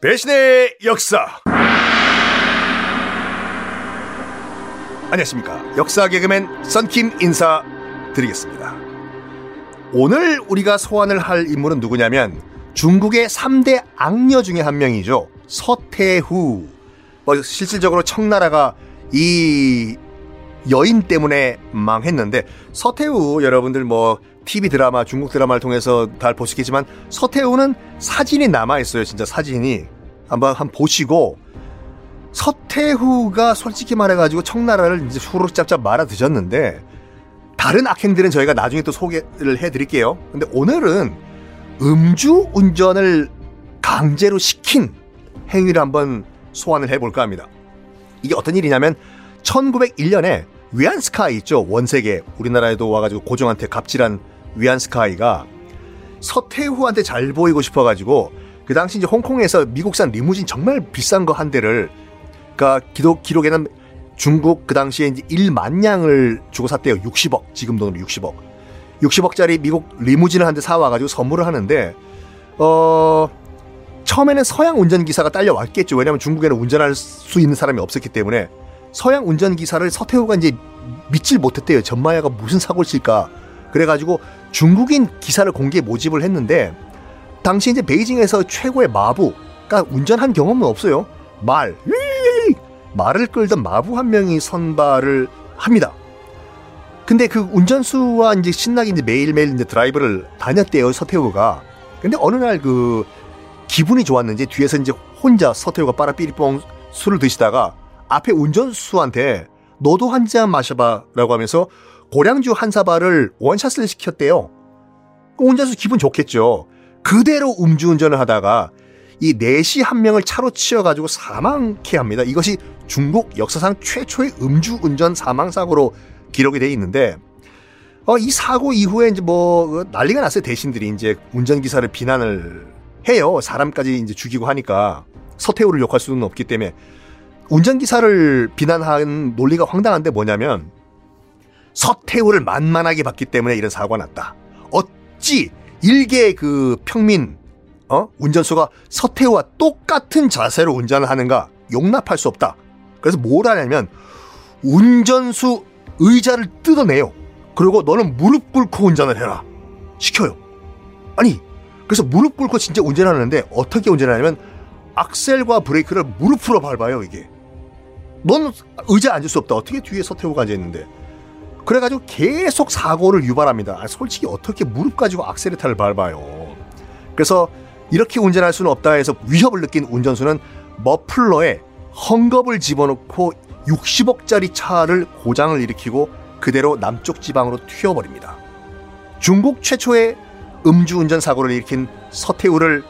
배신의 역사. 안녕하십니까. 역사 개그맨 썬킴 인사 드리겠습니다. 오늘 우리가 소환을 할 인물은 누구냐면 중국의 3대 악녀 중에 한 명이죠. 서태후. 뭐 실질적으로 청나라가 이 여인 때문에 망했는데 서태후 여러분들 뭐 TV 드라마 중국 드라마를 통해서 다 보시겠지만 서태후는 사진이 남아 있어요. 진짜 사진이 한번 한 보시고 서태후가 솔직히 말해가지고 청나라를 이제 후루룩 짭짭 말아 드셨는데 다른 악행들은 저희가 나중에 또 소개를 해드릴게요. 근데 오늘은 음주 운전을 강제로 시킨 행위를 한번 소환을 해볼까 합니다. 이게 어떤 일이냐면 1901년에 위안스카이 있죠 원세계 우리나라에도 와가지고 고종한테 갑질한 위안스카이가 서태후한테 잘 보이고 싶어가지고 그 당시 이제 홍콩에서 미국산 리무진 정말 비싼 거 한 대를 그니까 기록 기록에는 중국 그 당시에 이제 1만 냥을 주고 샀대요 60억 지금 돈으로 60억 60억짜리 미국 리무진을 한 대 사와가지고 선물을 하는데 어 처음에는 서양 운전기사가 딸려왔겠죠 왜냐하면 중국에는 운전할 수 있는 사람이 없었기 때문에 서양 운전기사를 서태후가 이제 믿질 못했대요. 전마야가 무슨 사고를 칠까. 그래가지고 중국인 기사를 공개 모집을 했는데 당시 이제 베이징에서 최고의 마부, 그러니까 운전한 경험은 없어요. 말, 말을 끌던 마부 한 명이 선발을 합니다. 근데 그 운전수와 이제 신나게 이제 매일매일 이제 드라이브를 다녔대요, 서태후가. 근데 어느 날 그 기분이 좋았는지 뒤에서 이제 혼자 서태후가 빠라 삐리뽕 술을 드시다가 앞에 운전수한테 너도 한 잔 마셔봐 라고 하면서 고량주 한 사발을 원샷을 시켰대요. 그 운전수 기분 좋겠죠. 그대로 음주운전을 하다가 이 넷이 한 명을 차로 치여가지고 사망케 합니다. 이것이 중국 역사상 최초의 음주운전 사망 사고로 기록이 돼 있는데 어, 이 사고 이후에 이제 뭐그 난리가 났어요. 대신들이 이제 운전기사를 비난을 해요. 사람까지 이제 죽이고 하니까 서태후를 욕할 수는 없기 때문에 운전기사를 비난한 논리가 황당한데 뭐냐면 서태후를 만만하게 봤기 때문에 이런 사고가 났다. 어찌 일개 그 평민 어? 운전수가 서태후와 똑같은 자세로 운전을 하는가 용납할 수 없다. 그래서 뭘 하냐면 운전수 의자를 뜯어내요. 그리고 너는 무릎 꿇고 운전을 해라. 시켜요. 아니 그래서 무릎 꿇고 진짜 운전하는데 어떻게 운전하냐면 악셀과 브레이크를 무릎으로 밟아요 이게. 넌 의자에 앉을 수 없다. 어떻게 뒤에 서태후가 앉아 있는데. 그래가지고 계속 사고를 유발합니다. 아, 솔직히 어떻게 무릎 가지고 악셀레타를 밟아요. 그래서 이렇게 운전할 수는 없다 해서 위협을 느낀 운전수는 머플러에 헝겊을 집어넣고 60억짜리 차를 고장을 일으키고 그대로 남쪽 지방으로 튀어버립니다. 중국 최초의 음주운전 사고를 일으킨 서태후를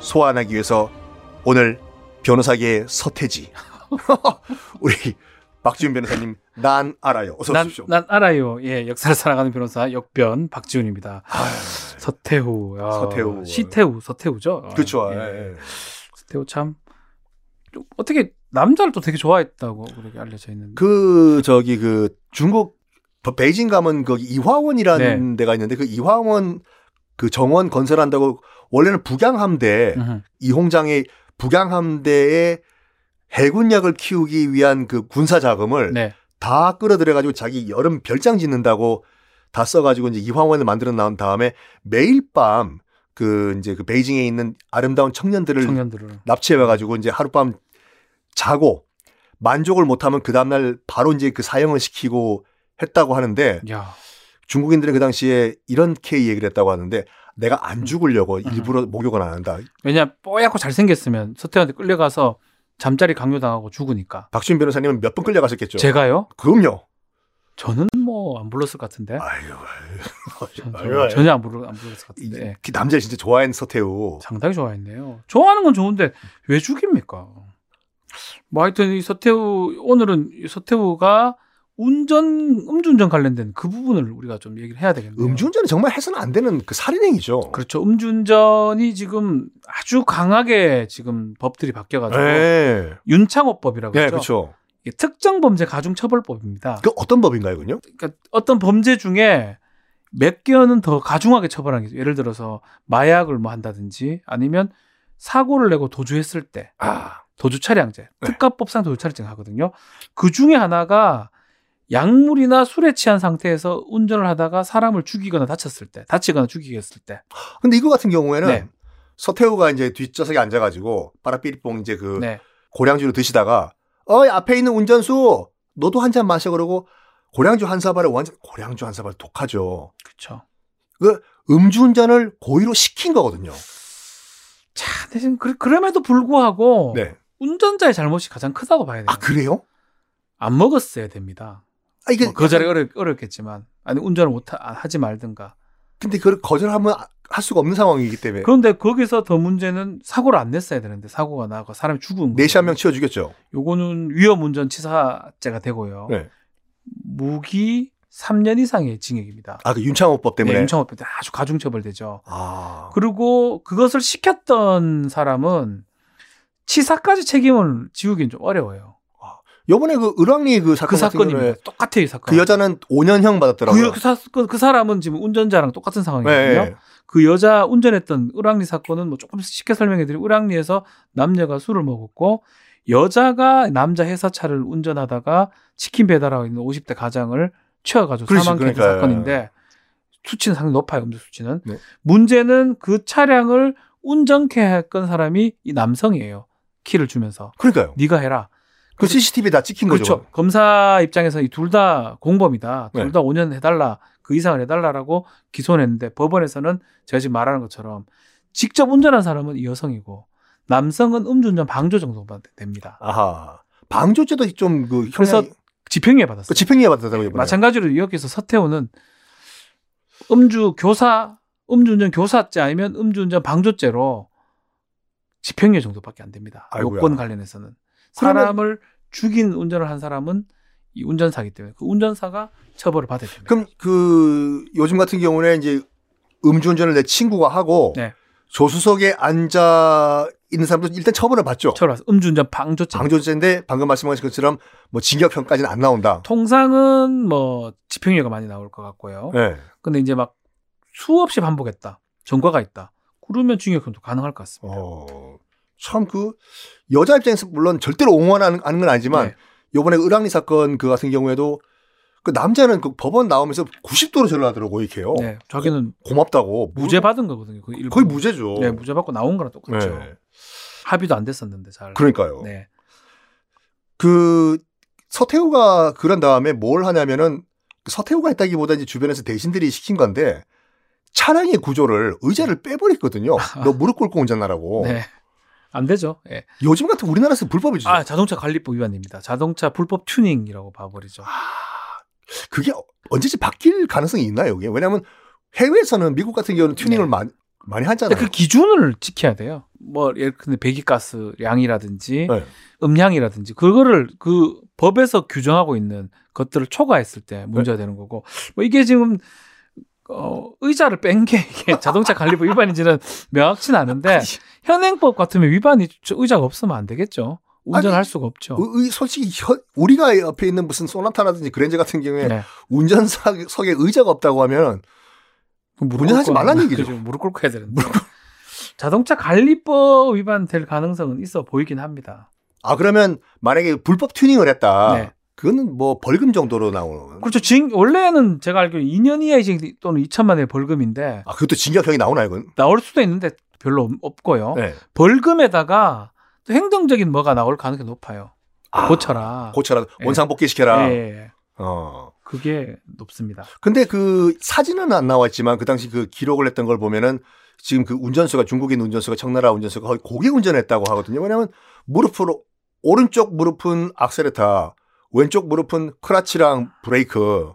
소환하기 위해서 오늘 변호사계의 서태지 우리 박지훈 변호사님 난 알아요. 어서 난, 오십시오. 난 알아요. 예, 역사를 살아가는 변호사 역변 박지훈입니다. 서태후, 야, 서태후. 시태후, 서태후죠. 그렇죠. 예. 예, 예. 서태후 참좀 어떻게 남자를 또 되게 좋아했다고 그렇게 알려져 있는데. 그 저기 그 중국 베이징 가면 거기 이화원이라는 네. 데가 있는데 그 이화원 그 정원 건설한다고 원래는 북양함대. 이홍장의 북양함대에 해군약을 키우기 위한 그 군사 자금을 네. 다 끌어들여 가지고 자기 여름 별장 짓는다고 다 써가지고 이제 이화원을 만들어 나온 다음에 매일 밤 그 이제 그 베이징에 있는 아름다운 청년들을 청년들을. 납치해 가지고 이제 하룻밤 자고 만족을 못하면 그 다음날 바로 이제 그 사형을 시키고 했다고 하는데 야, 중국인들은 그 당시에 이렇게 얘기를 했다고 하는데 내가 안 죽으려고 음. 일부러 목욕은 안 한다. 왜냐 뽀얗고 잘생겼으면 서태후한테 끌려가서 잠자리 강요당하고 죽으니까. 박준 변호사님은 몇 번 끌려갔었겠죠. 제가요? 그럼요. 저는 뭐 안 불렀을 것 같은데. 아유, 전, 아유, 아유. 전혀 안, 부르, 안 불렀을 것 이- 같은데. 그 남자를 진짜 좋아하는 서태후. 상당히 좋아했네요. 좋아하는 건 좋은데 왜 죽입니까? 뭐 하여튼 이 서태후 오늘은 이 서태후가 운전 음주운전 관련된 그 부분을 우리가 좀 얘기를 해야 되겠네요. 음주운전은 정말 해서는 안 되는 그 살인행위죠. 그렇죠. 음주운전이 지금 아주 강하게 지금 법들이 바뀌어가지고 네. 윤창호법이라고 네. 그렇죠. 이게 특정 범죄 가중 처벌법입니다. 그 어떤 법인가요, 그건요? 그러니까 어떤 범죄 중에 몇 개는 더 가중하게 처벌하는 게 있어요. 예를 들어서 마약을 뭐 한다든지 아니면 사고를 내고 도주했을 때 아, 도주 차량제 네. 특가법상 도주 차량제 하거든요. 그 중에 하나가 약물이나 술에 취한 상태에서 운전을 하다가 사람을 죽이거나 다쳤을 때, 다치거나 죽이겠을 때. 근데 이거 같은 경우에는 네. 서태후가 이제 뒷좌석에 앉아가지고 빠라삐리뽕 이제 그 네. 고량주를 드시다가 어 앞에 있는 운전수 너도 한 잔 마셔 그러고 고량주 한 사발에 완전 고량주 한 사발 독하죠. 그렇죠. 음주운전을 고의로 시킨 거거든요. 자, 대신 그, 그럼에도 불구하고 네. 운전자의 잘못이 가장 크다고 봐야 돼요. 아 그래요? 안 먹었어야 됩니다. 아 이게 뭐 그 자리 어렵, 어렵겠지만 아니 운전을 못 하, 하지 말든가. 근데 그걸 거절하면 할 수가 없는 상황이기 때문에 그런데 거기서 더 문제는 사고를 안 냈어야 되는데 사고가 나고 사람이 죽은 내시 한 명. 치워 죽였죠. 요거는 위험운전 치사죄가 되고요. 네. 무기 3년 이상의 징역입니다. 아 그 윤창호법 때문에. 네, 윤창호법 때 아주 가중처벌되죠. 아 그리고 그것을 시켰던 사람은 치사까지 책임을 지우긴 좀 어려워요. 요번에 그 을왕리 그 사건 그. 경우에 똑같아요, 이 사건. 그 여자는 5년형 받았더라고요. 그, 그, 사, 그, 그 사람은 지금 운전자랑 똑같은 상황이거든요. 네. 그 여자 운전했던 을왕리 사건은 뭐 조금 쉽게 설명해 드리면 을왕리에서 남녀가 술을 먹었고 여자가 남자 회사차를 운전하다가 치킨 배달하고 있는 50대 가장을 치워가지고 그렇지, 사망한. 사건인데 수치는 상당히 높아요 음주 수치는 네. 문제는 그 차량을 운전케 했던 사람이 이 남성이에요 키를 주면서 그러니까요. 네가 해라 그 CCTV 다 찍힌 그렇죠 거죠. 검사 입장에서 이 둘 다 공범이다 네. 둘다 5년 해달라 그 이상을 해달라라고 기소를 했는데 법원에서는 제가 지금 말하는 것처럼 직접 운전한 사람은 이 여성이고 남성은 음주운전 방조 정도만 됩니다. 아하. 방조죄도 좀그 그래서 집행유예 받았어요. 그 집행유예 받았다고요. 이번에. 마찬가지로 여기서 서태후는 음주 교사, 음주운전 교사죄 아니면 음주운전 방조죄로 집행유예 정도밖에 안 됩니다. 아이고야. 요건 관련해서는 사람을 죽인 운전을 한 사람은 이 운전사기 때문에 그 운전사가 처벌을 받아야 됩니다. 그럼 그 요즘 같은 경우는 이제 음주운전을 내 친구가 하고 네. 조수석에 앉아 있는 사람도 일단 처벌을 받죠. 처벌 음주운전 방조죄. 방조죄인데 방금 말씀하신 것처럼 뭐 징역형까지는 안 나온다. 통상은 뭐 집행유예가 많이 나올 것 같고요. 네. 근데 이제 막 수없이 반복했다. 전과가 있다. 그러면 징역형도 가능할 것 같습니다. 어, 참 그 여자 입장에서 물론 절대로 옹호하는 하는 건 아니지만 네. 요번에 을왕리 사건 그 같은 경우에도 그 남자는 그 법원 나오면서 90도로 전화하더라고 이렇게요. 네, 자기는 고 맙다고 무죄 받은 거거든요. 그. 거의 무죄죠. 네, 무죄 받고 나온 거랑 똑같죠. 네. 합의도 안 됐었는데 잘. 그러니까요. 네. 그 서태후가 그런 다음에 뭘 하냐면은 그 서태후가 했다기보다 이제 주변에서 대신들이 시킨 건데 차량의 구조를 의자를 빼버렸거든요. 너 무릎 꿇고 운전하라고. 네. 안 되죠. 예. 요즘 같은 우리나라에서 불법이죠. 아, 자동차 관리법 위반입니다. 자동차 불법 튜닝이라고 봐버리죠. 그게 언제쯤 바뀔 가능성이 있나요? 이게 왜냐하면 해외에서는 미국 같은 경우는 튜닝을 네. 많이 많이 하잖아요. 그 기준을 지켜야 돼요. 뭐 예를 들면 배기가스 양이라든지 네. 음량이라든지 그거를 그 법에서 규정하고 있는 것들을 초과했을 때 문제가 되는 거고 뭐 이게 지금 어 의자를 뺀 게 이게 자동차 관리법 위반인지는 명확치는 않은데 현행법 같으면 위반이 저 의자가 없으면 안 되겠죠. 운전할 아니, 수가 없죠. 의- 솔직히 혀- 우리가 옆에 있는 무슨 소나타라든지 그랜저 같은 경우에 네. 운전석에 의자가 없다고 하면 운전하지 말라는 얘기죠. 그죠. 무릎 꿇고 해야 되는데. 자동차 관리법 위반될 가능성은 있어 보이긴 합니다. 아 그러면 만약에 불법 튜닝을 했다. 네. 그거는 뭐 벌금 정도로 나오는. 그렇죠. 징, 원래는 제가 알기로 2년 이하의 징 또는 2천만 원의 벌금인데 아 그것도 징역형이 나오나요, 그건? 나올 수도 있는데 별로 없- 없고요. 네. 벌금에다가 또 행정적인 뭐가 나올 가능성이 높아요. 아, 고쳐라. 고쳐라. 예. 원상복귀 시켜라. 예, 예. 어. 그게 높습니다. 근데 그 사진은 안 나와 있지만 그 당시 그 기록을 했던 걸 보면은 지금 그 운전수가 중국인 운전수가 청나라 운전수가 거의 고개 운전했다고 하거든요. 왜냐하면 무릎으로 오른쪽 무릎은 악셀레타, 왼쪽 무릎은 크라치랑 브레이크.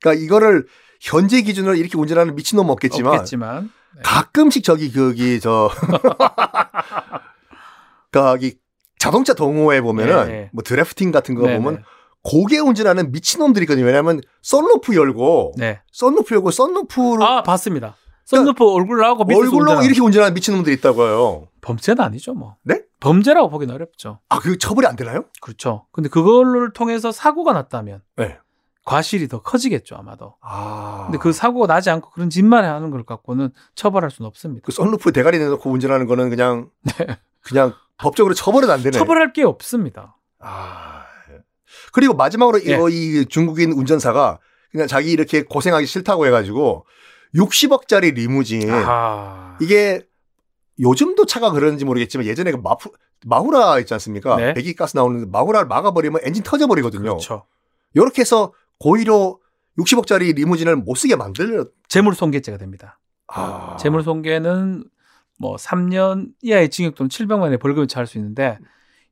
그러니까 이거를 현재 기준으로 이렇게 운전하는 미친놈 없겠지만 없겠지만 네. 가끔씩 저기 거기 저 거기 자동차 동호회 보면은 네. 뭐 drifting 같은 거 네, 보면 네. 고개 운전하는 미친놈들이 있거든요. 왜냐하면 썬루프 열고 네. 썬루프 열고 썬루프로 아 봤습니다. 썬루프 얼굴 나오고 밑에서 얼굴로 운전하는 이렇게 운전하는 미친놈들이 있다고요. 범죄는 아니죠 뭐. 네? 범죄라고 보기는 어렵죠. 아, 그 처벌이 안 되나요? 그렇죠. 근데 그걸를 통해서 사고가 났다면 네. 과실이 더 커지겠죠 아마도. 아. 근데 그 사고가 나지 않고 그런 짓만 하는 걸 갖고는 처벌할 수는 없습니다. 그 썬루프 대가리 내놓고 운전하는 거는 그냥 그냥 법적으로 처벌은 안 되네. 네. 처벌할 게 없습니다. 아. 그리고 마지막으로 예. 이, 이 중국인 운전사가 그냥 자기 이렇게 고생하기 싫다고 해가지고 60억짜리 리무진 아. 이게 요즘도 차가 그러는지 모르겠지만 예전에 그 마프, 마후라 있지 않습니까? 네. 배기가스 나오는 마후라를 막아버리면 엔진 터져버리거든요. 그렇죠. 이렇게 해서 고의로 60억짜리 리무진을 못 쓰게 만들려. 재물손괴죄가 됩니다. 아. 재물손괴는 뭐 3년 이하의 징역 또는 700만 원의 벌금을 처할 수 있는데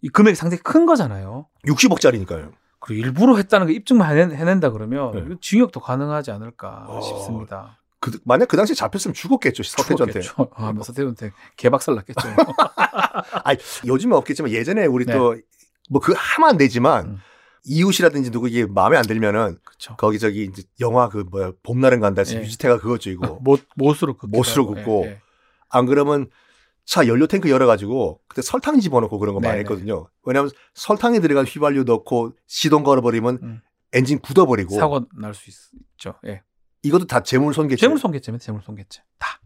이 금액이 상당히 큰 거잖아요. 60억짜리니까요. 그리고 일부러 했다는 거 입증만 해낸- 해낸다 그러면 네. 징역도 가능하지 않을까 어. 싶습니다. 그, 만약 그 당시에 잡혔으면 죽었겠죠. 죽었겠죠. 아, 뭐 서태주한테 개박살 났겠죠. 아니, 요즘은 없겠지만 예전에 우리 네. 또뭐 그 하면 안 되지만 음. 이웃이라든지 누구 이게 마음에 안 들면은 그렇죠. 거기 저기 이제 영화 그 뭐야 봄날은 간다 해서 예. 유지태가 그거 찍고 못 못으로 못으로 하고, 긋고. 예, 예. 안 그러면 차 연료 탱크 열어가지고 그때 설탕 집어넣고 그런 거 많이 네네. 했거든요. 왜냐하면 설탕에 들어간 휘발유 넣고 시동 걸어버리면 음. 엔진 굳어버리고 사고 날 수 있죠. 예. 이것도 다 재물손괴죄. 재물손괴죄면 재물손괴죄. 다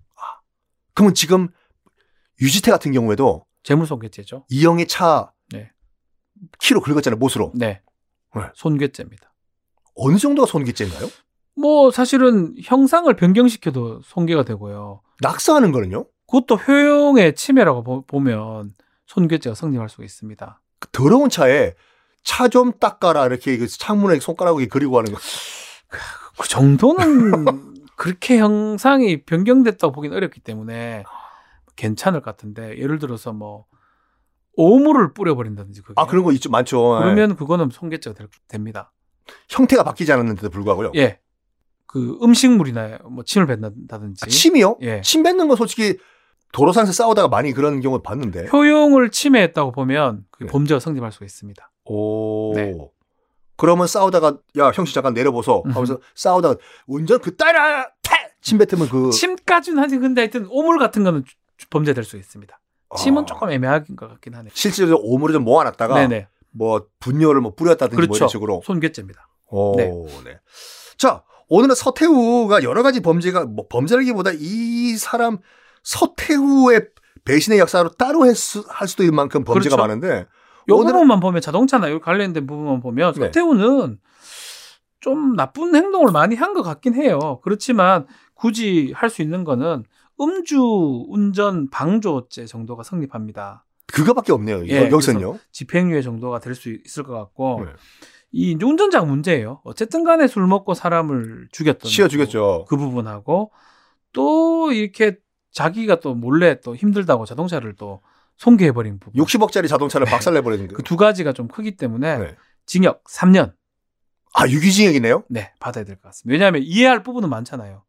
그러면 지금 유지태 같은 경우에도 재물손괴죄죠. 이영의 차 네. 키로 긁었잖아요, 못으로. 네. 네. 손괴죄입니다. 어느 정도가 손괴죄인가요? 뭐 사실은 형상을 변경시켜도 손괴가 되고요. 낙서하는 거는요? 그것도 효용의 침해라고 보- 보면 손괴죄가 성립할 수가 있습니다. 그 더러운 차에 차 좀 닦아라 이렇게 그 창문에 손가락이 그리고 하는 거. 그 정도는 그렇게 형상이 변경됐다고 보기는 어렵기 때문에 괜찮을 것 같은데 예를 들어서 뭐 오물을 뿌려버린다든지 그게 아 그런 거 있죠, 많죠. 예. 그러면 그거는 손괴죄가 될- 됩니다. 형태가 바뀌지 않았는데도 불구하고요. 예. 그 음식물이나 뭐 침을 뱉는다든지 아, 침이요? 예. 침 뱉는 건 솔직히 도로상에서 싸우다가 많이 그런 경우 봤는데. 효용을 침해했다고 보면 그 네. 범죄가 성립할 수가 있습니다. 오. 네. 그러면 싸우다가 야 형씨 잠깐 내려보소 하면서 싸우다가 운전 그따라 침 뱉으면 그 침까지는 하지 근데 하여튼 오물 같은 거는 주- 주- 범죄 될 수 있습니다. 침은 아, 조금 애매한 것 같긴 하네요. 실제로 오물을 좀 모아놨다가 네네. 뭐 분뇨를 뭐 뿌렸다든지 뭐 그렇죠. 이런 식으로. 손괴죄입니다. 오, 네. 네. 자 오늘은 서태후가 여러 가지 범죄가 뭐 범죄라기보다 이 사람 서태후의 배신의 역사로 따로 할, 수, 할 수도 있는 만큼 범죄가 그렇죠. 많은데 요 오늘은- 부분만 보면 자동차나 요 관련된 부분만 보면 네. 서태후는 좀 나쁜 행동을 많이 한 것 같긴 해요. 그렇지만 굳이 할 수 있는 거는 음주 운전 방조죄 정도가 성립합니다. 그거밖에 없네요. 예, 여기서는요. 집행유예 정도가 될 수 있을 것 같고 네. 이 이제 운전자가 문제예요. 어쨌든 간에 술 먹고 사람을 죽였던 치어 죽였죠. 그 부분하고 또 이렇게 자기가 또 몰래 또 힘들다고 자동차를 또 손괴해버린 부분 60억짜리 자동차를 네. 박살내버리는 거. 그두 가지가 좀 크기 때문에 네. 징역 3년 아 유기징역이네요. 네 받아야 될 것 같습니다. 왜냐하면 이해할 부분은 많잖아요.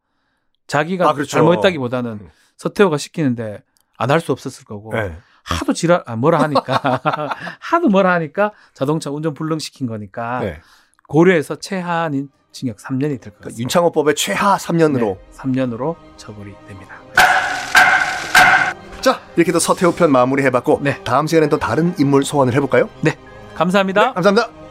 자기가 아, 그렇죠. 잘못했다기보다는 음. 서태호가 시키는데 안 할 수 없었을 거고 네. 하도 지랄 아, 뭐라 하니까 하도 뭐라 하니까 자동차 운전 불능 시킨 거니까 네. 고려해서 최하한인 징역 3년이 될것 그러니까 같습니다. 윤창호법의 최하 3년으로. 네, 3년으로 처벌이 됩니다. 자 이렇게 해서 서태후 편 마무리 해봤고 네. 다음 시간엔 또 다른 인물 소환을 해볼까요? 감사합니다. 감사합니다.